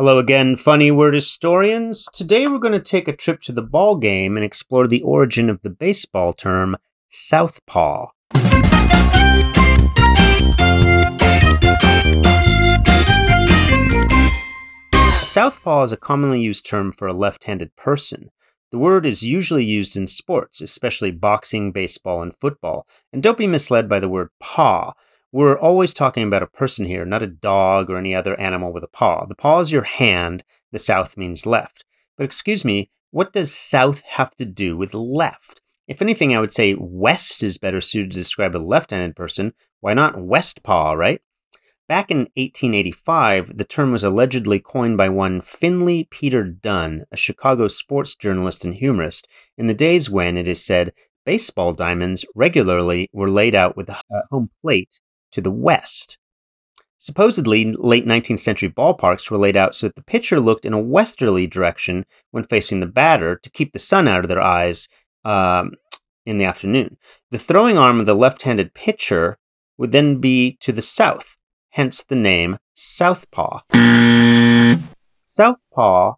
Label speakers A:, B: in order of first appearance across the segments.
A: Hello again, funny word historians. Today we're going to take a trip to the ball game and explore the origin of the baseball term southpaw. Southpaw is a commonly used term for a left handed person. The word is usually used in sports, especially boxing, baseball, and football. And don't be misled by the word paw. We're always talking about a person here, not a dog or any other animal with a paw. The paw is your hand, the south means left. But excuse me, what does south have to do with left? If anything, I would say west is better suited to describe a left handed person. Why not west paw, right? Back in 1885, the term was allegedly coined by one Finley Peter Dunne, a Chicago sports journalist and humorist, in the days when, it is said, baseball diamonds regularly were laid out with a home plate to the west. Supposedly, late 19th century ballparks were laid out so that the pitcher looked in a westerly direction when facing the batter to keep the sun out of their eyes um, in the afternoon. The throwing arm of the left handed pitcher would then be to the south hence the name southpaw. Southpaw,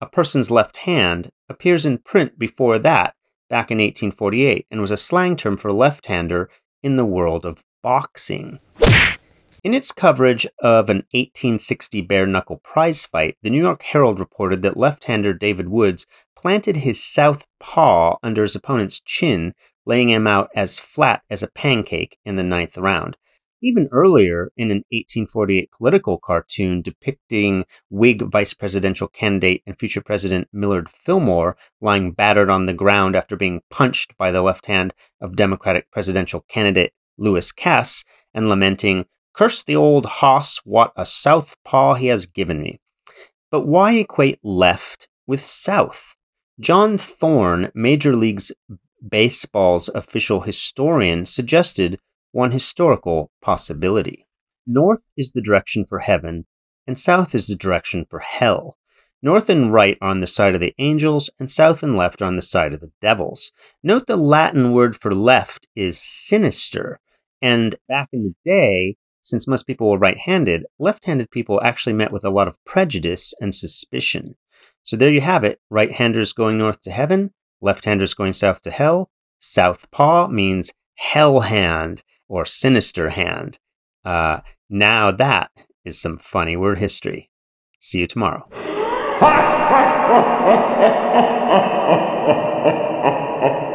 A: a person's left hand, appears in print before that, back in 1848, and was a slang term for left hander in the world of boxing. In its coverage of an 1860 bare knuckle prize fight, the New York Herald reported that left hander David Woods planted his south paw under his opponent's chin, laying him out as flat as a pancake in the ninth round. Even earlier, in an 1848 political cartoon depicting Whig vice presidential candidate and future President Millard Fillmore lying battered on the ground after being punched by the left hand of Democratic presidential candidate Lewis Cass and lamenting, Curse the old hoss, what a south paw he has given me. But why equate left with south? John Thorn, Major League's Baseball's official historian, suggested one historical possibility. North is the direction for heaven, and south is the direction for hell. North and right are on the side of the angels, and south and left are on the side of the devils. Note the Latin word for left is sinister, and back in the day, since most people were right handed, left handed people actually met with a lot of prejudice and suspicion. So there you have it right handers going north to heaven, left handers going south to hell. Southpaw means hell hand or sinister hand. Uh, now that is some funny word history. See you tomorrow.